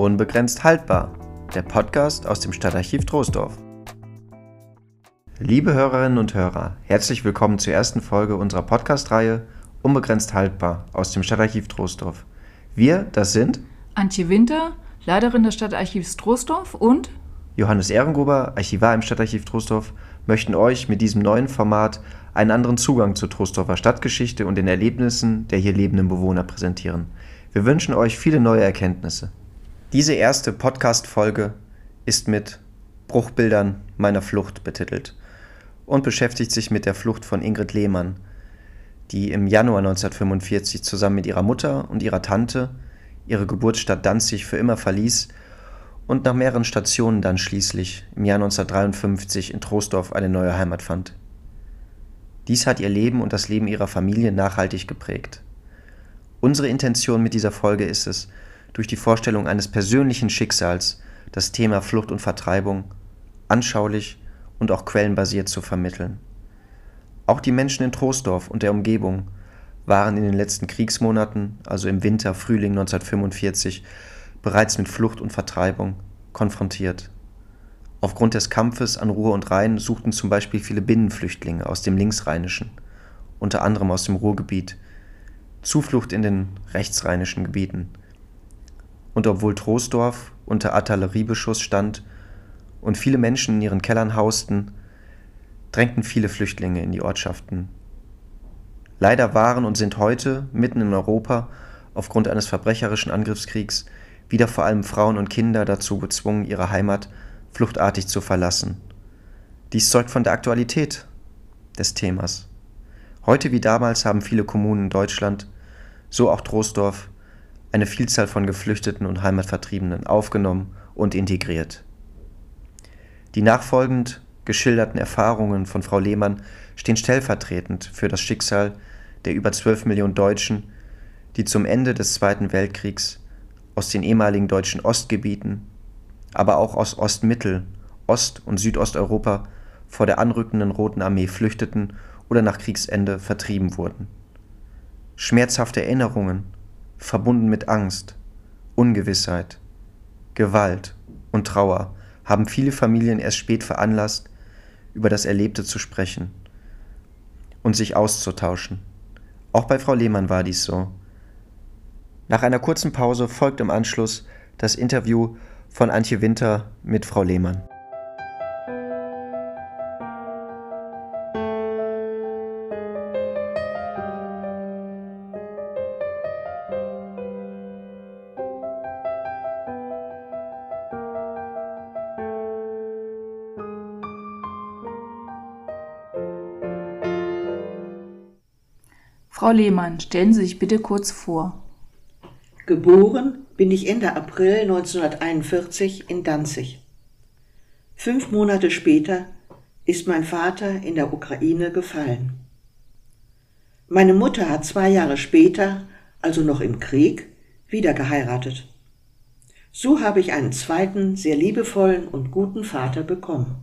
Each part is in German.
Unbegrenzt haltbar, der Podcast aus dem Stadtarchiv Troisdorf. Liebe Hörerinnen und Hörer, herzlich willkommen zur ersten Folge unserer Podcast-Reihe Unbegrenzt haltbar aus dem Stadtarchiv Troisdorf. Wir, das sind Antje Winter, Leiterin des Stadtarchivs Troisdorf und Johannes Ehrengruber, Archivar im Stadtarchiv Troisdorf, möchten euch mit diesem neuen Format einen anderen Zugang zur Troisdorfer Stadtgeschichte und den Erlebnissen der hier lebenden Bewohner präsentieren. Wir wünschen euch viele neue Erkenntnisse. Diese erste Podcast-Folge ist mit Bruchbildern meiner Flucht betitelt und beschäftigt sich mit der Flucht von Ingrid Lehmann, die im Januar 1945 zusammen mit ihrer Mutter und ihrer Tante ihre Geburtsstadt Danzig für immer verließ und nach mehreren Stationen dann schließlich im Jahr 1953 in Troisdorf eine neue Heimat fand. Dies hat ihr Leben und das Leben ihrer Familie nachhaltig geprägt. Unsere Intention mit dieser Folge ist es, durch die Vorstellung eines persönlichen Schicksals das Thema Flucht und Vertreibung anschaulich und auch quellenbasiert zu vermitteln. Auch die Menschen in Troisdorf und der Umgebung waren in den letzten Kriegsmonaten, also im Winter, Frühling 1945, bereits mit Flucht und Vertreibung konfrontiert. Aufgrund des Kampfes an Ruhr und Rhein suchten zum Beispiel viele Binnenflüchtlinge aus dem Linksrheinischen, unter anderem aus dem Ruhrgebiet, Zuflucht in den rechtsrheinischen Gebieten. Und obwohl Troisdorf unter Artilleriebeschuss stand und viele Menschen in ihren Kellern hausten, drängten viele Flüchtlinge in die Ortschaften. Leider waren und sind heute mitten in Europa aufgrund eines verbrecherischen Angriffskriegs wieder vor allem Frauen und Kinder dazu gezwungen, ihre Heimat fluchtartig zu verlassen. Dies zeugt von der Aktualität des Themas. Heute wie damals haben viele Kommunen in Deutschland, so auch Troisdorf, eine Vielzahl von Geflüchteten und Heimatvertriebenen aufgenommen und integriert. Die nachfolgend geschilderten Erfahrungen von Frau Lehmann stehen stellvertretend für das Schicksal der über 12 Millionen Deutschen, die zum Ende des Zweiten Weltkriegs aus den ehemaligen deutschen Ostgebieten aber auch aus Ostmittel-, Ost- und Südosteuropa vor der anrückenden Roten Armee flüchteten oder nach Kriegsende vertrieben wurden. Schmerzhafte Erinnerungen, verbunden mit Angst, Ungewissheit, Gewalt und Trauer, haben viele Familien erst spät veranlasst, über das Erlebte zu sprechen und sich auszutauschen. Auch bei Frau Lehmann war dies so. Nach einer kurzen Pause folgt im Anschluss das Interview von Antje Winter mit Frau Lehmann. Frau Lehmann, stellen Sie sich bitte kurz vor. Geboren bin ich Ende April 1941 in Danzig. Fünf Monate später ist mein Vater in der Ukraine gefallen. Meine Mutter hat zwei Jahre später, also noch im Krieg, wieder geheiratet. So habe ich einen zweiten, sehr liebevollen und guten Vater bekommen.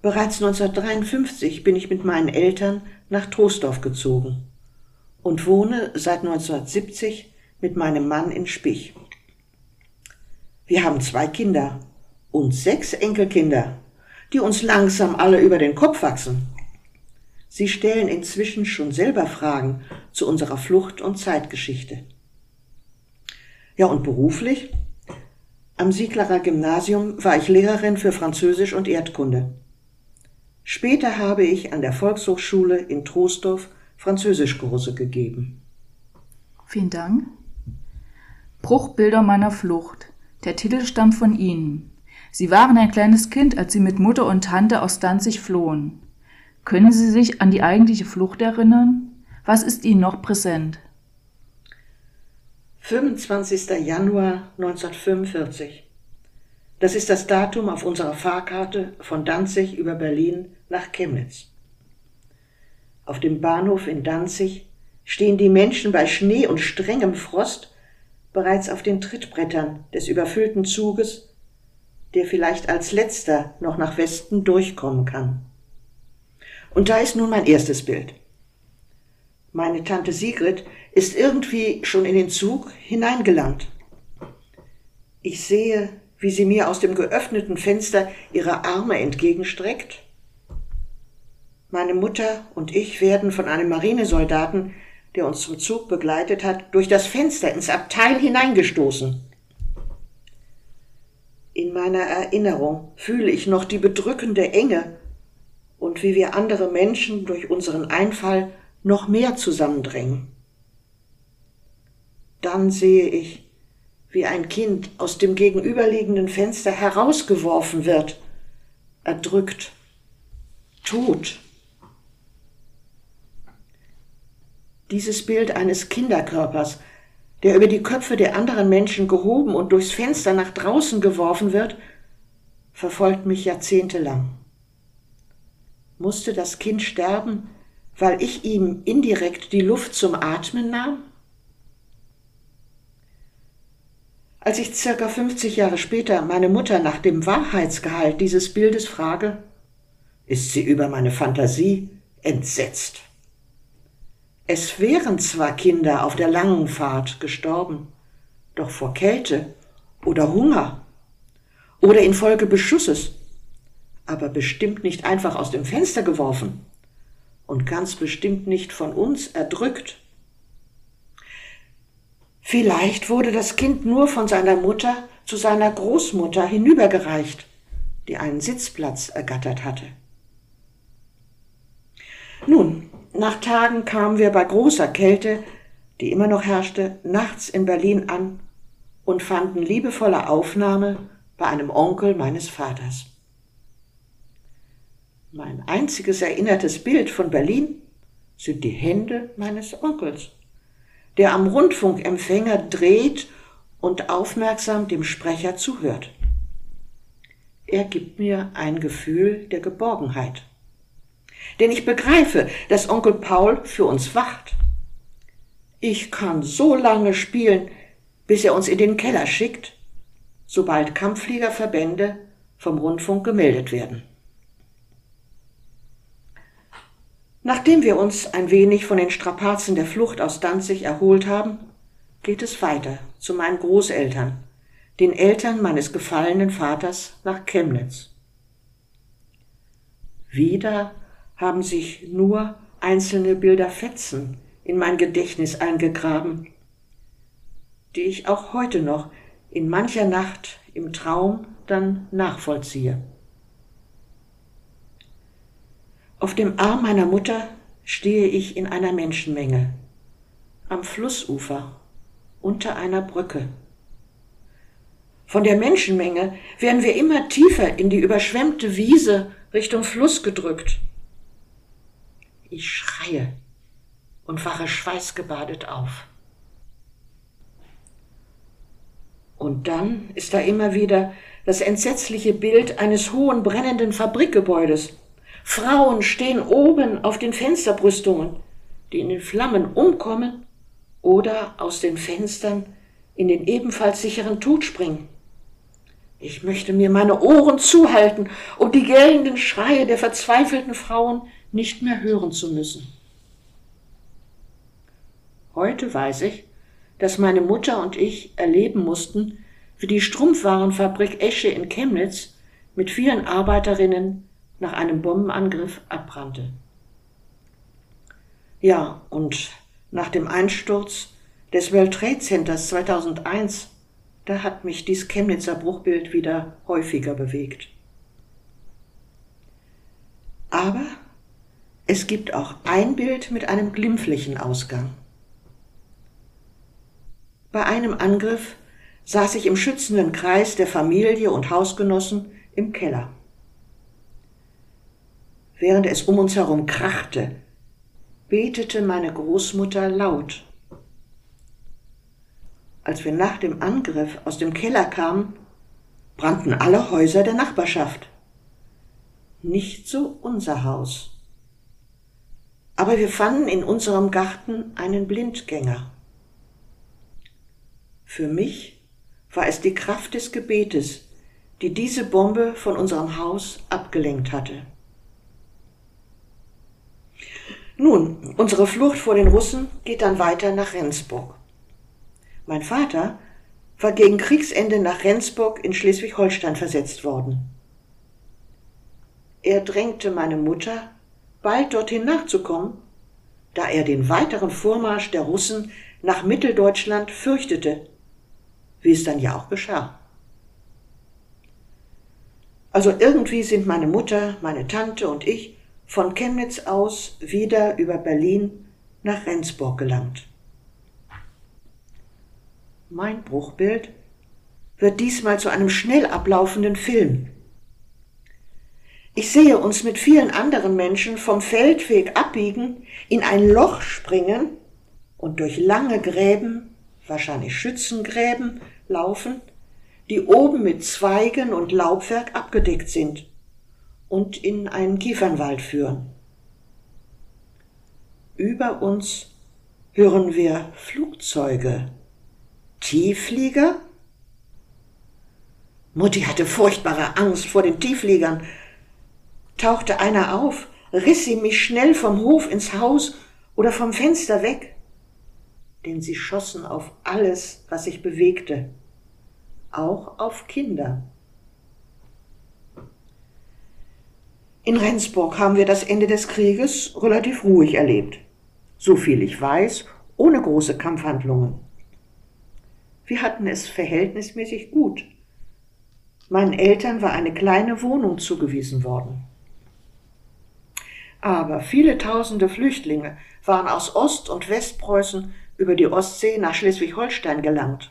Bereits 1953 bin ich mit meinen Eltern nach Troisdorf gezogen und wohne seit 1970 mit meinem Mann in Spich. Wir haben zwei Kinder und sechs Enkelkinder, die uns langsam alle über den Kopf wachsen. Sie stellen inzwischen schon selber Fragen zu unserer Flucht- und Zeitgeschichte. Ja, und beruflich? Am Sieglerer Gymnasium war ich Lehrerin für Französisch und Erdkunde. Später habe ich an der Volkshochschule in Troisdorf Französischkurse gegeben. Vielen Dank. Bruchbilder meiner Flucht. Der Titel stammt von Ihnen. Sie waren ein kleines Kind, als Sie mit Mutter und Tante aus Danzig flohen. Können Sie sich an die eigentliche Flucht erinnern? Was ist Ihnen noch präsent? 25. Januar 1945. Das ist das Datum auf unserer Fahrkarte von Danzig über Berlin nach Chemnitz. Auf dem Bahnhof in Danzig stehen die Menschen bei Schnee und strengem Frost bereits auf den Trittbrettern des überfüllten Zuges, der vielleicht als letzter noch nach Westen durchkommen kann. Und da ist nun mein erstes Bild. Meine Tante Sigrid ist irgendwie schon in den Zug hineingelangt. Ich sehe, wie sie mir aus dem geöffneten Fenster ihre Arme entgegenstreckt. Meine Mutter und ich werden von einem Marinesoldaten, der uns zum Zug begleitet hat, durch das Fenster ins Abteil hineingestoßen. In meiner Erinnerung fühle ich noch die bedrückende Enge und wie wir andere Menschen durch unseren Einfall noch mehr zusammendrängen. Dann sehe ich, wie ein Kind aus dem gegenüberliegenden Fenster herausgeworfen wird, erdrückt, tot. Dieses Bild eines Kinderkörpers, der über die Köpfe der anderen Menschen gehoben und durchs Fenster nach draußen geworfen wird, verfolgt mich jahrzehntelang. Musste das Kind sterben, weil ich ihm indirekt die Luft zum Atmen nahm? Als ich circa 50 Jahre später meine Mutter nach dem Wahrheitsgehalt dieses Bildes frage, ist sie über meine Fantasie entsetzt. Es wären zwar Kinder auf der langen Fahrt gestorben, doch vor Kälte oder Hunger oder infolge Beschusses, aber bestimmt nicht einfach aus dem Fenster geworfen und ganz bestimmt nicht von uns erdrückt. Vielleicht wurde das Kind nur von seiner Mutter zu seiner Großmutter hinübergereicht, die einen Sitzplatz ergattert hatte. Nun, nach Tagen kamen wir bei großer Kälte, die immer noch herrschte, nachts in Berlin an und fanden liebevolle Aufnahme bei einem Onkel meines Vaters. Mein einziges erinnertes Bild von Berlin sind die Hände meines Onkels der am Rundfunkempfänger dreht und aufmerksam dem Sprecher zuhört. Er gibt mir ein Gefühl der Geborgenheit. Denn ich begreife, dass Onkel Paul für uns wacht. Ich kann so lange spielen, bis er uns in den Keller schickt, sobald Kampffliegerverbände vom Rundfunk gemeldet werden. Nachdem wir uns ein wenig von den Strapazen der Flucht aus Danzig erholt haben, geht es weiter zu meinen Großeltern, den Eltern meines gefallenen Vaters nach Chemnitz. Wieder haben sich nur einzelne Bilderfetzen in mein Gedächtnis eingegraben, die ich auch heute noch in mancher Nacht im Traum dann nachvollziehe. Auf dem Arm meiner Mutter stehe ich in einer Menschenmenge, am Flussufer, unter einer Brücke. Von der Menschenmenge werden wir immer tiefer in die überschwemmte Wiese Richtung Fluss gedrückt. Ich schreie und wache schweißgebadet auf. Und dann ist da immer wieder das entsetzliche Bild eines hohen brennenden Fabrikgebäudes Frauen stehen oben auf den Fensterbrüstungen, die in den Flammen umkommen oder aus den Fenstern in den ebenfalls sicheren Tod springen. Ich möchte mir meine Ohren zuhalten, um die gellenden Schreie der verzweifelten Frauen nicht mehr hören zu müssen. Heute weiß ich, dass meine Mutter und ich erleben mussten, wie die Strumpfwarenfabrik Esche in Chemnitz mit vielen Arbeiterinnen nach einem Bombenangriff abbrannte. Ja, und nach dem Einsturz des World Trade Centers 2001, da hat mich dies Chemnitzer Bruchbild wieder häufiger bewegt. Aber es gibt auch ein Bild mit einem glimpflichen Ausgang. Bei einem Angriff saß ich im schützenden Kreis der Familie und Hausgenossen im Keller während es um uns herum krachte, betete meine Großmutter laut. Als wir nach dem Angriff aus dem Keller kamen, brannten alle Häuser der Nachbarschaft. Nicht so unser Haus. Aber wir fanden in unserem Garten einen Blindgänger. Für mich war es die Kraft des Gebetes, die diese Bombe von unserem Haus abgelenkt hatte. Nun, unsere Flucht vor den Russen geht dann weiter nach Rendsburg. Mein Vater war gegen Kriegsende nach Rendsburg in Schleswig-Holstein versetzt worden. Er drängte meine Mutter, bald dorthin nachzukommen, da er den weiteren Vormarsch der Russen nach Mitteldeutschland fürchtete, wie es dann ja auch geschah. Also irgendwie sind meine Mutter, meine Tante und ich von Chemnitz aus wieder über Berlin nach Rendsburg gelangt. Mein Bruchbild wird diesmal zu einem schnell ablaufenden Film. Ich sehe uns mit vielen anderen Menschen vom Feldweg abbiegen, in ein Loch springen und durch lange Gräben, wahrscheinlich Schützengräben, laufen, die oben mit Zweigen und Laubwerk abgedeckt sind und in einen Kiefernwald führen. Über uns hören wir Flugzeuge, Tiefflieger. Mutti hatte furchtbare Angst vor den Tieffliegern. Tauchte einer auf, riss sie mich schnell vom Hof ins Haus oder vom Fenster weg, denn sie schossen auf alles, was sich bewegte, auch auf Kinder. In Rendsburg haben wir das Ende des Krieges relativ ruhig erlebt. So viel ich weiß, ohne große Kampfhandlungen. Wir hatten es verhältnismäßig gut. Meinen Eltern war eine kleine Wohnung zugewiesen worden. Aber viele tausende Flüchtlinge waren aus Ost- und Westpreußen über die Ostsee nach Schleswig-Holstein gelangt.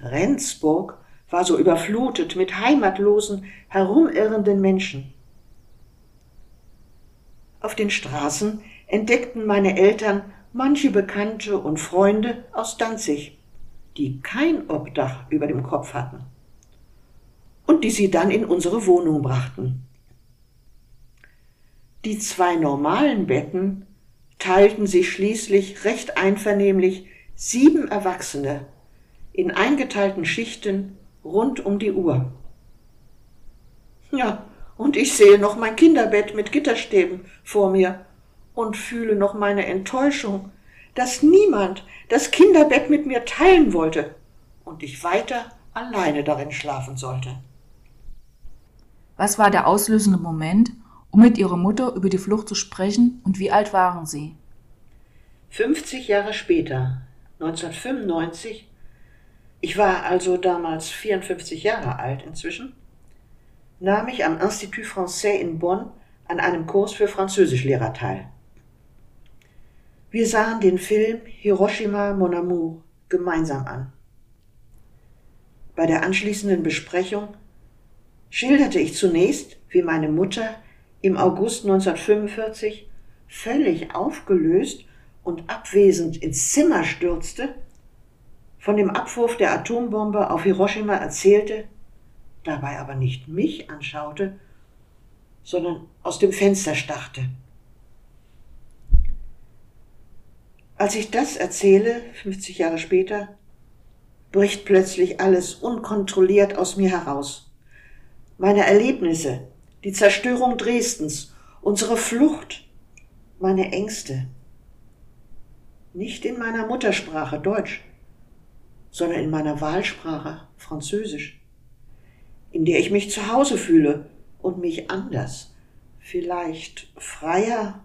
Rendsburg war so überflutet mit heimatlosen, herumirrenden Menschen. Auf den Straßen entdeckten meine Eltern manche Bekannte und Freunde aus Danzig, die kein Obdach über dem Kopf hatten und die sie dann in unsere Wohnung brachten. Die zwei normalen Betten teilten sich schließlich recht einvernehmlich sieben Erwachsene in eingeteilten Schichten rund um die Uhr. Ja, und ich sehe noch mein Kinderbett mit Gitterstäben vor mir und fühle noch meine Enttäuschung, dass niemand das Kinderbett mit mir teilen wollte und ich weiter alleine darin schlafen sollte. Was war der auslösende Moment, um mit Ihrer Mutter über die Flucht zu sprechen und wie alt waren Sie? 50 Jahre später, 1995, ich war also damals 54 Jahre alt inzwischen, nahm ich am Institut Français in Bonn an einem Kurs für Französischlehrer teil. Wir sahen den Film Hiroshima Mon Amour gemeinsam an. Bei der anschließenden Besprechung schilderte ich zunächst, wie meine Mutter im August 1945 völlig aufgelöst und abwesend ins Zimmer stürzte, von dem Abwurf der Atombombe auf Hiroshima erzählte dabei aber nicht mich anschaute, sondern aus dem Fenster starrte. Als ich das erzähle, 50 Jahre später, bricht plötzlich alles unkontrolliert aus mir heraus. Meine Erlebnisse, die Zerstörung Dresdens, unsere Flucht, meine Ängste. Nicht in meiner Muttersprache Deutsch, sondern in meiner Wahlsprache Französisch in der ich mich zu Hause fühle und mich anders, vielleicht freier,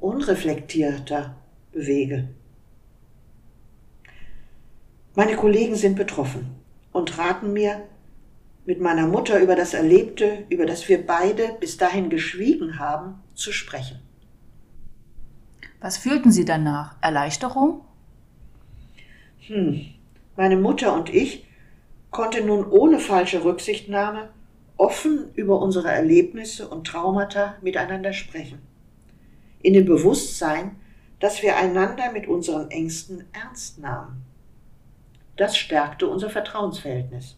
unreflektierter bewege. Meine Kollegen sind betroffen und raten mir, mit meiner Mutter über das Erlebte, über das wir beide bis dahin geschwiegen haben, zu sprechen. Was fühlten Sie danach? Erleichterung? Hm. Meine Mutter und ich konnte nun ohne falsche Rücksichtnahme offen über unsere Erlebnisse und Traumata miteinander sprechen. In dem Bewusstsein, dass wir einander mit unseren Ängsten ernst nahmen. Das stärkte unser Vertrauensverhältnis.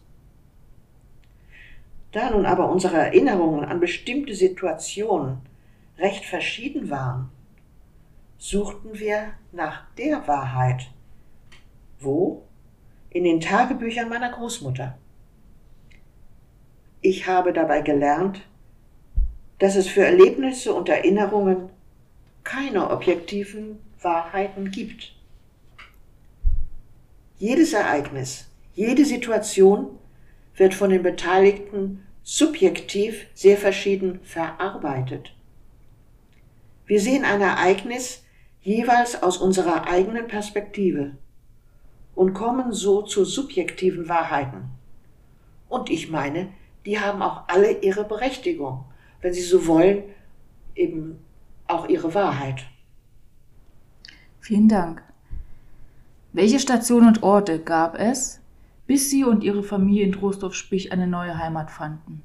Da nun aber unsere Erinnerungen an bestimmte Situationen recht verschieden waren, suchten wir nach der Wahrheit. Wo in den Tagebüchern meiner Großmutter. Ich habe dabei gelernt, dass es für Erlebnisse und Erinnerungen keine objektiven Wahrheiten gibt. Jedes Ereignis, Jede Situation wird von den Beteiligten subjektiv sehr verschieden verarbeitet. Wir sehen ein Ereignis jeweils aus unserer eigenen Perspektive und kommen so zu subjektiven Wahrheiten. Und ich meine, die haben auch alle ihre Berechtigung, wenn sie so wollen, eben auch ihre Wahrheit. Vielen Dank. Welche Stationen und Orte gab es, bis Sie und Ihre Familie in Trostorf-Spich eine neue Heimat fanden?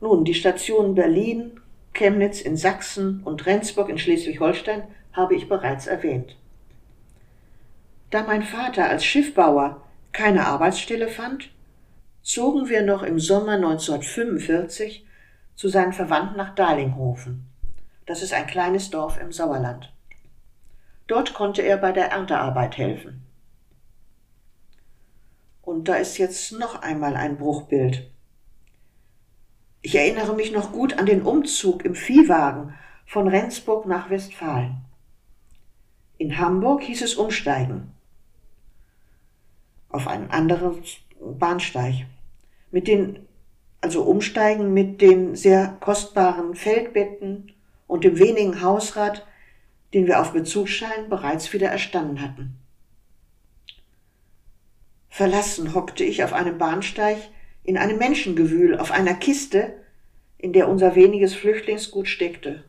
Nun, die Stationen Berlin, Chemnitz in Sachsen und Rendsburg in Schleswig-Holstein habe ich bereits erwähnt. Da mein Vater als Schiffbauer keine Arbeitsstelle fand, zogen wir noch im Sommer 1945 zu seinen Verwandten nach Dahlinghofen. Das ist ein kleines Dorf im Sauerland. Dort konnte er bei der Erntearbeit helfen. Und da ist jetzt noch einmal ein Bruchbild. Ich erinnere mich noch gut an den Umzug im Viehwagen von Rendsburg nach Westfalen. In Hamburg hieß es umsteigen auf einen anderen Bahnsteig. Mit den, also umsteigen mit den sehr kostbaren Feldbetten und dem wenigen Hausrat, den wir auf Bezugsschein bereits wieder erstanden hatten. Verlassen hockte ich auf einem Bahnsteig in einem Menschengewühl auf einer Kiste, in der unser weniges Flüchtlingsgut steckte.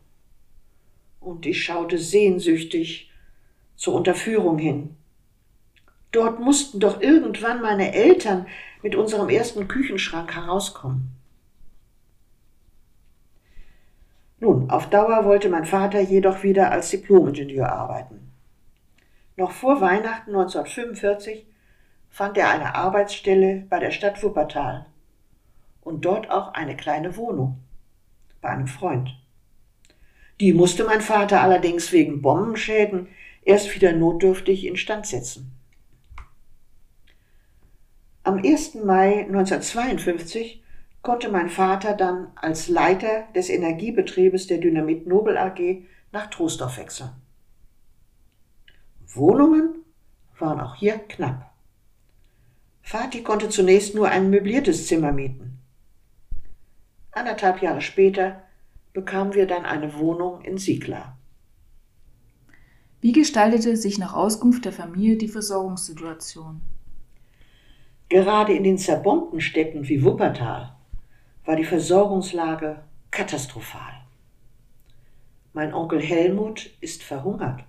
Und ich schaute sehnsüchtig zur Unterführung hin. Dort mussten doch irgendwann meine Eltern mit unserem ersten Küchenschrank herauskommen. Nun, auf Dauer wollte mein Vater jedoch wieder als Diplomingenieur arbeiten. Noch vor Weihnachten 1945 fand er eine Arbeitsstelle bei der Stadt Wuppertal und dort auch eine kleine Wohnung bei einem Freund. Die musste mein Vater allerdings wegen Bombenschäden erst wieder notdürftig instand setzen. Am 1. Mai 1952 konnte mein Vater dann als Leiter des Energiebetriebes der Dynamit Nobel AG nach Troisdorf wechseln. Wohnungen waren auch hier knapp. Vati konnte zunächst nur ein möbliertes Zimmer mieten. Anderthalb Jahre später bekamen wir dann eine Wohnung in Siegler. Wie gestaltete sich nach Auskunft der Familie die Versorgungssituation? Gerade in den zerbombten Städten wie Wuppertal war die Versorgungslage katastrophal. Mein Onkel Helmut ist verhungert.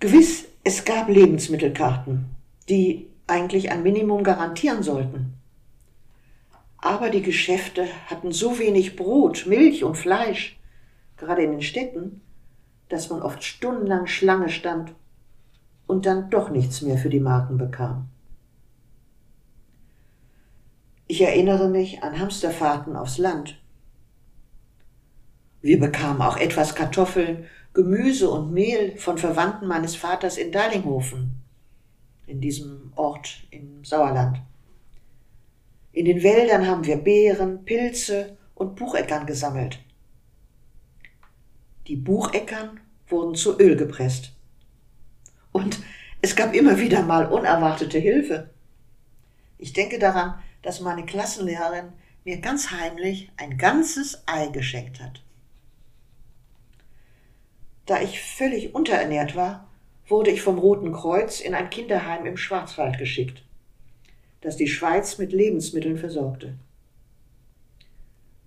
Gewiss, es gab Lebensmittelkarten, die eigentlich ein Minimum garantieren sollten. Aber die Geschäfte hatten so wenig Brot, Milch und Fleisch, gerade in den Städten, dass man oft stundenlang Schlange stand und dann doch nichts mehr für die Marken bekam. Ich erinnere mich an Hamsterfahrten aufs Land. Wir bekamen auch etwas Kartoffeln, Gemüse und Mehl von Verwandten meines Vaters in Darlinghofen, in diesem Ort im Sauerland. In den Wäldern haben wir Beeren, Pilze und Bucheckern gesammelt. Die Bucheckern wurden zu Öl gepresst. Und es gab immer wieder mal unerwartete Hilfe. Ich denke daran, dass meine Klassenlehrerin mir ganz heimlich ein ganzes Ei geschenkt hat. Da ich völlig unterernährt war, wurde ich vom Roten Kreuz in ein Kinderheim im Schwarzwald geschickt, das die Schweiz mit Lebensmitteln versorgte.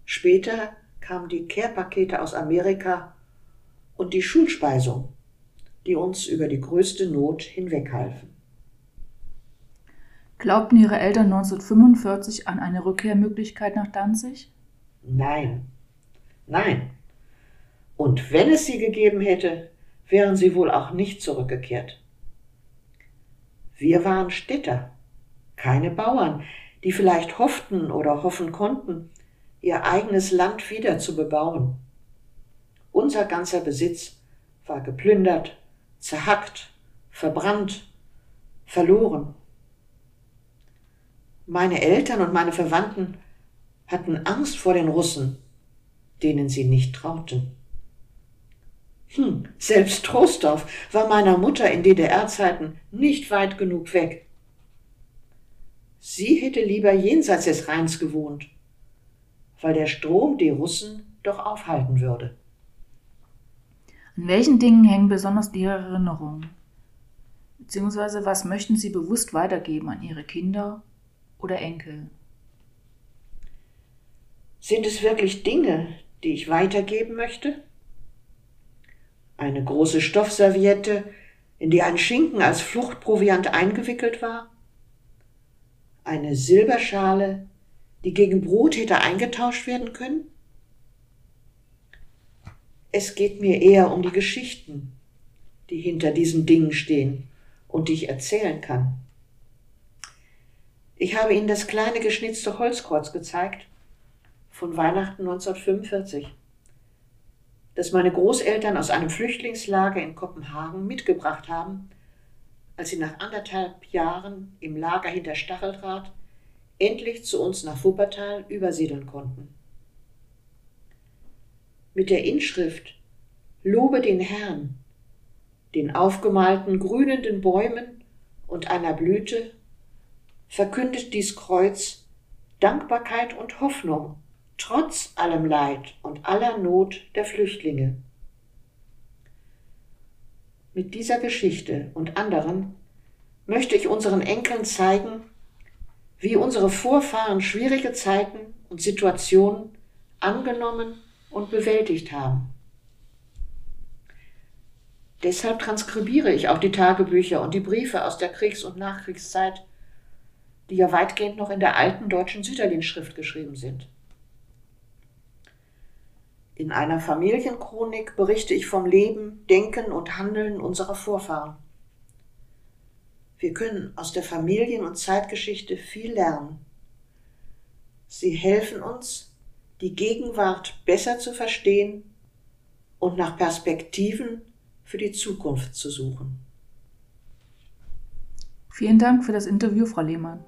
Später kamen die Care-Pakete aus Amerika und die Schulspeisung, die uns über die größte Not hinweghalfen. Glaubten Ihre Eltern 1945 an eine Rückkehrmöglichkeit nach Danzig? Nein, nein. Und wenn es sie gegeben hätte, wären sie wohl auch nicht zurückgekehrt. Wir waren Städter, keine Bauern, die vielleicht hofften oder hoffen konnten, ihr eigenes Land wieder zu bebauen. Unser ganzer Besitz war geplündert, zerhackt, verbrannt, verloren. Meine Eltern und meine Verwandten hatten Angst vor den Russen, denen sie nicht trauten. Hm, selbst Trostorf war meiner Mutter in DDR-Zeiten nicht weit genug weg. Sie hätte lieber jenseits des Rheins gewohnt, weil der Strom die Russen doch aufhalten würde. An welchen Dingen hängen besonders Ihre Erinnerungen? Beziehungsweise was möchten Sie bewusst weitergeben an Ihre Kinder oder Enkel? Sind es wirklich Dinge, die ich weitergeben möchte? Eine große Stoffserviette, in die ein Schinken als Fluchtproviant eingewickelt war? Eine Silberschale, die gegen Brot hätte eingetauscht werden können? Es geht mir eher um die Geschichten, die hinter diesen Dingen stehen und die ich erzählen kann. Ich habe Ihnen das kleine geschnitzte Holzkreuz gezeigt von Weihnachten 1945, das meine Großeltern aus einem Flüchtlingslager in Kopenhagen mitgebracht haben, als sie nach anderthalb Jahren im Lager hinter Stacheldraht endlich zu uns nach Wuppertal übersiedeln konnten. Mit der Inschrift Lobe den Herrn, den aufgemalten grünenden Bäumen und einer Blüte, verkündet dies Kreuz Dankbarkeit und Hoffnung trotz allem Leid und aller Not der Flüchtlinge. Mit dieser Geschichte und anderen möchte ich unseren Enkeln zeigen, wie unsere Vorfahren schwierige Zeiten und Situationen angenommen und bewältigt haben. Deshalb transkribiere ich auch die Tagebücher und die Briefe aus der Kriegs- und Nachkriegszeit, die ja weitgehend noch in der alten deutschen Süderlin-Schrift geschrieben sind. In einer Familienchronik berichte ich vom Leben, Denken und Handeln unserer Vorfahren. Wir können aus der Familien- und Zeitgeschichte viel lernen. Sie helfen uns, die Gegenwart besser zu verstehen und nach Perspektiven für die Zukunft zu suchen. Vielen Dank für das Interview, Frau Lehmann.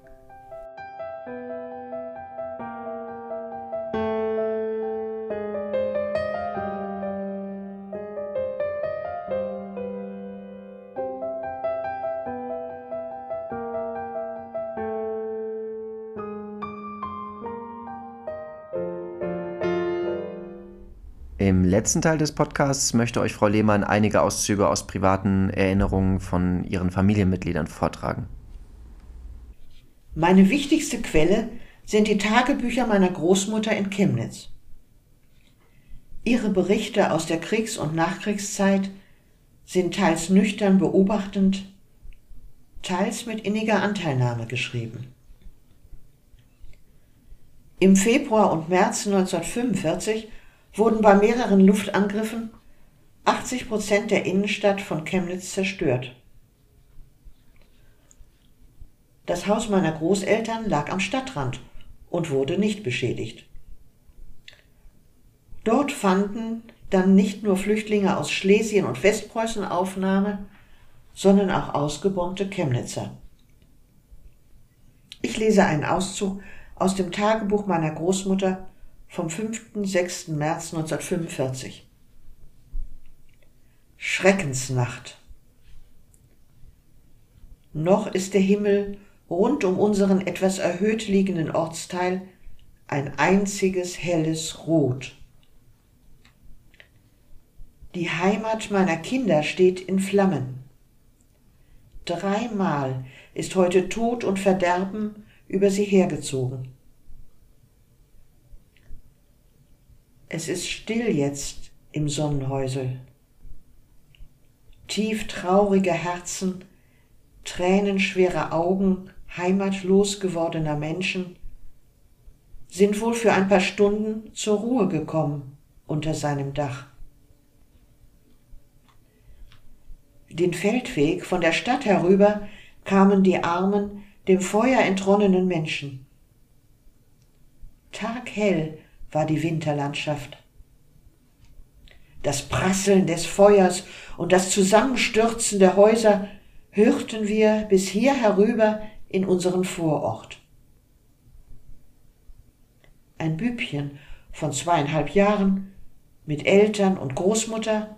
Letzten Teil des Podcasts möchte euch Frau Lehmann einige Auszüge aus privaten Erinnerungen von ihren Familienmitgliedern vortragen. Meine wichtigste Quelle sind die Tagebücher meiner Großmutter in Chemnitz. Ihre Berichte aus der Kriegs- und Nachkriegszeit sind teils nüchtern beobachtend, teils mit inniger Anteilnahme geschrieben. Im Februar und März 1945 wurden bei mehreren Luftangriffen 80 Prozent der Innenstadt von Chemnitz zerstört. Das Haus meiner Großeltern lag am Stadtrand und wurde nicht beschädigt. Dort fanden dann nicht nur Flüchtlinge aus Schlesien und Westpreußen Aufnahme, sondern auch ausgebombte Chemnitzer. Ich lese einen Auszug aus dem Tagebuch meiner Großmutter vom 5. 6. März 1945. Schreckensnacht. Noch ist der Himmel rund um unseren etwas erhöht liegenden Ortsteil ein einziges helles Rot. Die Heimat meiner Kinder steht in Flammen. Dreimal ist heute Tod und Verderben über sie hergezogen. Es ist still jetzt im Sonnenhäusel. Tief traurige Herzen, tränenschwere Augen heimatlos gewordener Menschen sind wohl für ein paar Stunden zur Ruhe gekommen unter seinem Dach. Den Feldweg von der Stadt herüber kamen die armen, dem Feuer entronnenen Menschen. Taghell war die Winterlandschaft. Das Prasseln des Feuers und das Zusammenstürzen der Häuser hörten wir bis hier herüber in unseren Vorort. Ein Bübchen von zweieinhalb Jahren mit Eltern und Großmutter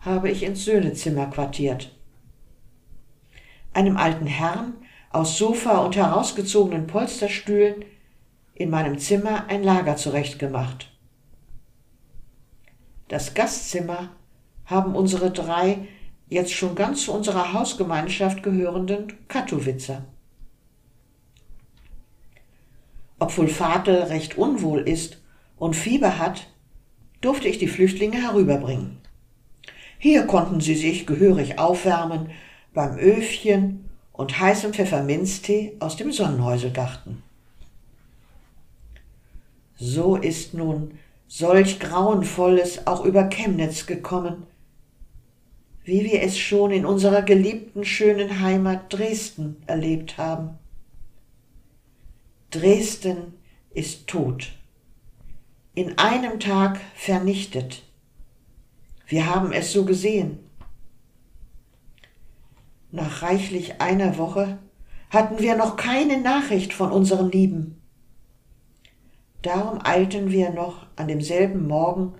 habe ich ins Söhnezimmer quartiert. Einem alten Herrn aus Sofa und herausgezogenen Polsterstühlen in meinem Zimmer ein Lager zurechtgemacht. Das Gastzimmer haben unsere drei jetzt schon ganz zu unserer Hausgemeinschaft gehörenden Katowitzer. Obwohl Vater recht unwohl ist und Fieber hat, durfte ich die Flüchtlinge herüberbringen. Hier konnten sie sich gehörig aufwärmen beim Öfchen und heißem Pfefferminztee aus dem Sonnenhäuselgarten. So ist nun solch Grauenvolles auch über Chemnitz gekommen, wie wir es schon in unserer geliebten schönen Heimat Dresden erlebt haben. Dresden ist tot, in einem Tag vernichtet. Wir haben es so gesehen. Nach reichlich einer Woche hatten wir noch keine Nachricht von unseren Lieben. Darum eilten wir noch an demselben Morgen,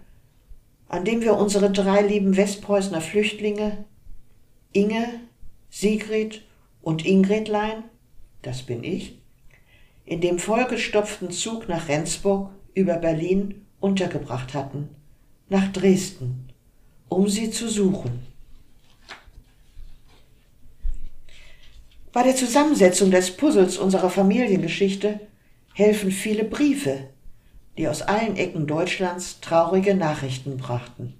an dem wir unsere drei lieben Westpreußner Flüchtlinge, Inge, Sigrid und Ingridlein, das bin ich, in dem vollgestopften Zug nach Rendsburg über Berlin untergebracht hatten, nach Dresden, um sie zu suchen. Bei der Zusammensetzung des Puzzles unserer Familiengeschichte helfen viele Briefe, die aus allen Ecken Deutschlands traurige Nachrichten brachten.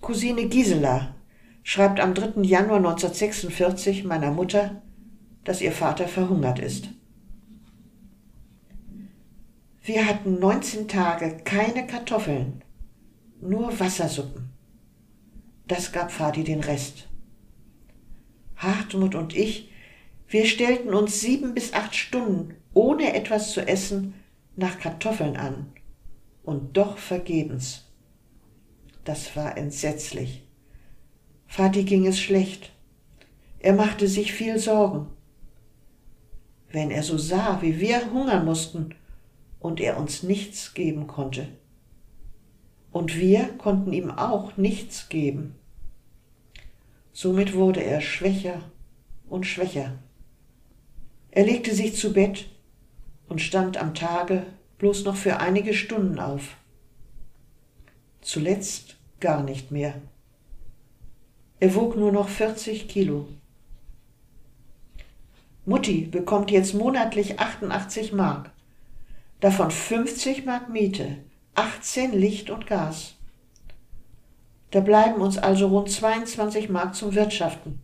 Cousine Gisela schreibt am 3. Januar 1946 meiner Mutter, dass ihr Vater verhungert ist. Wir hatten 19 Tage keine Kartoffeln, nur Wassersuppen. Das gab Vati den Rest. Hartmut und ich, wir stellten uns sieben bis acht Stunden ohne etwas zu essen nach Kartoffeln an und doch vergebens. Das war entsetzlich. Vati ging es schlecht. Er machte sich viel Sorgen. Wenn er so sah, wie wir hungern mussten und er uns nichts geben konnte. Und wir konnten ihm auch nichts geben. Somit wurde er schwächer und schwächer. Er legte sich zu Bett und stand am Tage bloß noch für einige Stunden auf. Zuletzt gar nicht mehr. Er wog nur noch 40 Kilo. Mutti bekommt jetzt monatlich 88 Mark, davon 50 Mark Miete, 18 Licht und Gas. Da bleiben uns also rund 22 Mark zum Wirtschaften.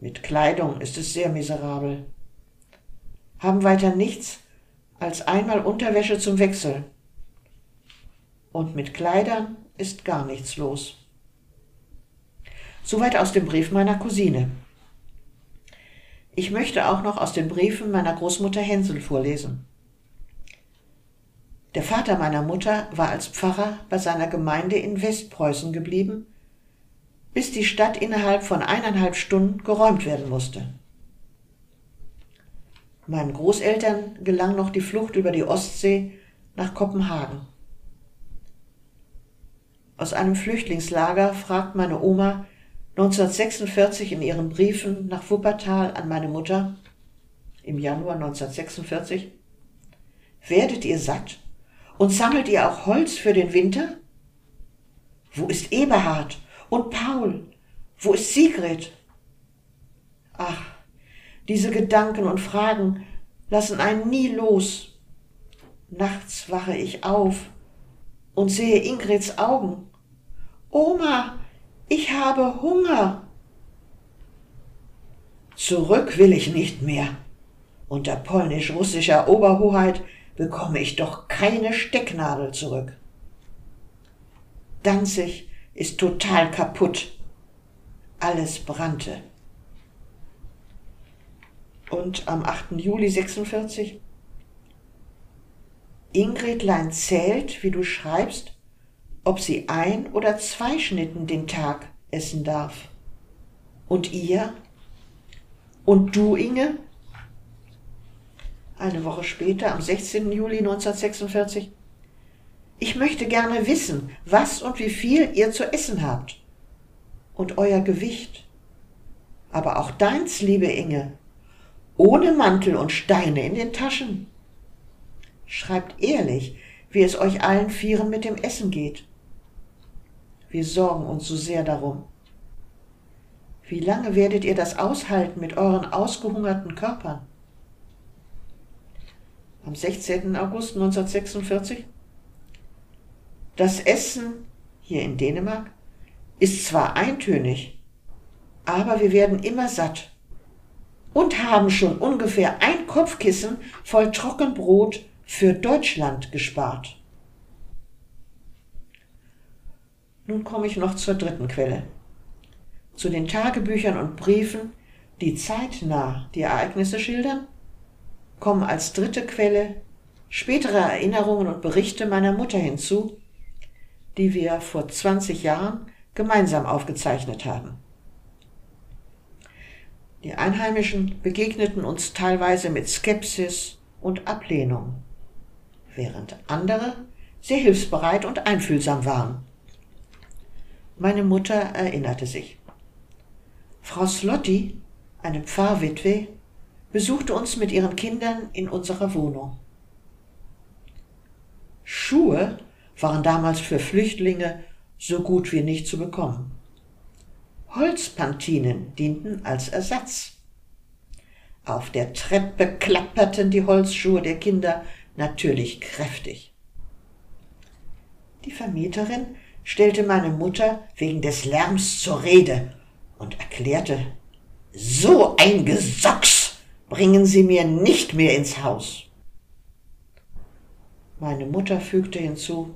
Mit Kleidung ist es sehr miserabel haben weiter nichts als einmal Unterwäsche zum Wechseln. Und mit Kleidern ist gar nichts los. Soweit aus dem Brief meiner Cousine. Ich möchte auch noch aus den Briefen meiner Großmutter Hänsel vorlesen. Der Vater meiner Mutter war als Pfarrer bei seiner Gemeinde in Westpreußen geblieben, bis die Stadt innerhalb von eineinhalb Stunden geräumt werden musste. Meinen Großeltern gelang noch die Flucht über die Ostsee nach Kopenhagen. Aus einem Flüchtlingslager fragt meine Oma 1946 in ihren Briefen nach Wuppertal an meine Mutter im Januar 1946, werdet ihr satt und sammelt ihr auch Holz für den Winter? Wo ist Eberhard und Paul? Wo ist Sigrid? Ach, diese Gedanken und Fragen lassen einen nie los. Nachts wache ich auf und sehe Ingrids Augen. Oma, ich habe Hunger. Zurück will ich nicht mehr. Unter polnisch-russischer Oberhoheit bekomme ich doch keine Stecknadel zurück. Danzig ist total kaputt. Alles brannte und am 8. Juli 46. Ingridlein zählt, wie du schreibst, ob sie ein oder zwei Schnitten den Tag essen darf. Und ihr? Und du, Inge? Eine Woche später, am 16. Juli 1946. Ich möchte gerne wissen, was und wie viel ihr zu essen habt. Und euer Gewicht. Aber auch deins, liebe Inge. Ohne Mantel und Steine in den Taschen. Schreibt ehrlich, wie es euch allen Vieren mit dem Essen geht. Wir sorgen uns so sehr darum. Wie lange werdet ihr das aushalten mit euren ausgehungerten Körpern? Am 16. August 1946? Das Essen hier in Dänemark ist zwar eintönig, aber wir werden immer satt und haben schon ungefähr ein Kopfkissen voll Trockenbrot für Deutschland gespart. Nun komme ich noch zur dritten Quelle. Zu den Tagebüchern und Briefen, die zeitnah die Ereignisse schildern, kommen als dritte Quelle spätere Erinnerungen und Berichte meiner Mutter hinzu, die wir vor 20 Jahren gemeinsam aufgezeichnet haben. Die Einheimischen begegneten uns teilweise mit Skepsis und Ablehnung, während andere sehr hilfsbereit und einfühlsam waren. Meine Mutter erinnerte sich. Frau Slotti, eine Pfarrwitwe, besuchte uns mit ihren Kindern in unserer Wohnung. Schuhe waren damals für Flüchtlinge so gut wie nicht zu bekommen. Holzpantinen dienten als Ersatz. Auf der Treppe klapperten die Holzschuhe der Kinder natürlich kräftig. Die Vermieterin stellte meine Mutter wegen des Lärms zur Rede und erklärte, so ein Gesocks bringen Sie mir nicht mehr ins Haus. Meine Mutter fügte hinzu,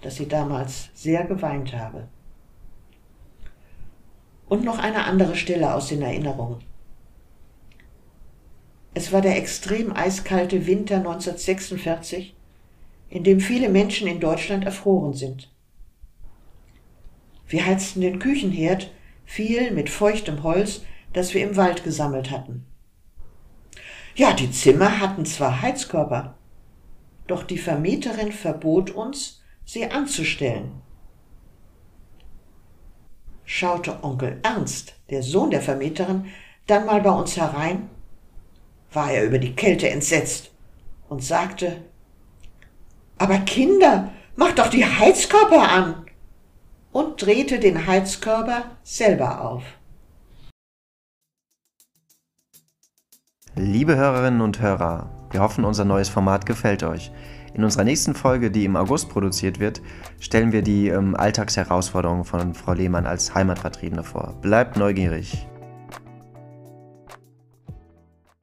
dass sie damals sehr geweint habe. Und noch eine andere Stelle aus den Erinnerungen. Es war der extrem eiskalte Winter 1946, in dem viele Menschen in Deutschland erfroren sind. Wir heizten den Küchenherd viel mit feuchtem Holz, das wir im Wald gesammelt hatten. Ja, die Zimmer hatten zwar Heizkörper, doch die Vermieterin verbot uns, sie anzustellen. Schaute Onkel Ernst, der Sohn der Vermieterin, dann mal bei uns herein, war er über die Kälte entsetzt und sagte, aber Kinder, macht doch die Heizkörper an und drehte den Heizkörper selber auf. Liebe Hörerinnen und Hörer, wir hoffen, unser neues Format gefällt euch. In unserer nächsten Folge, die im August produziert wird, stellen wir die ähm, Alltagsherausforderungen von Frau Lehmann als Heimatvertriebene vor. Bleibt neugierig.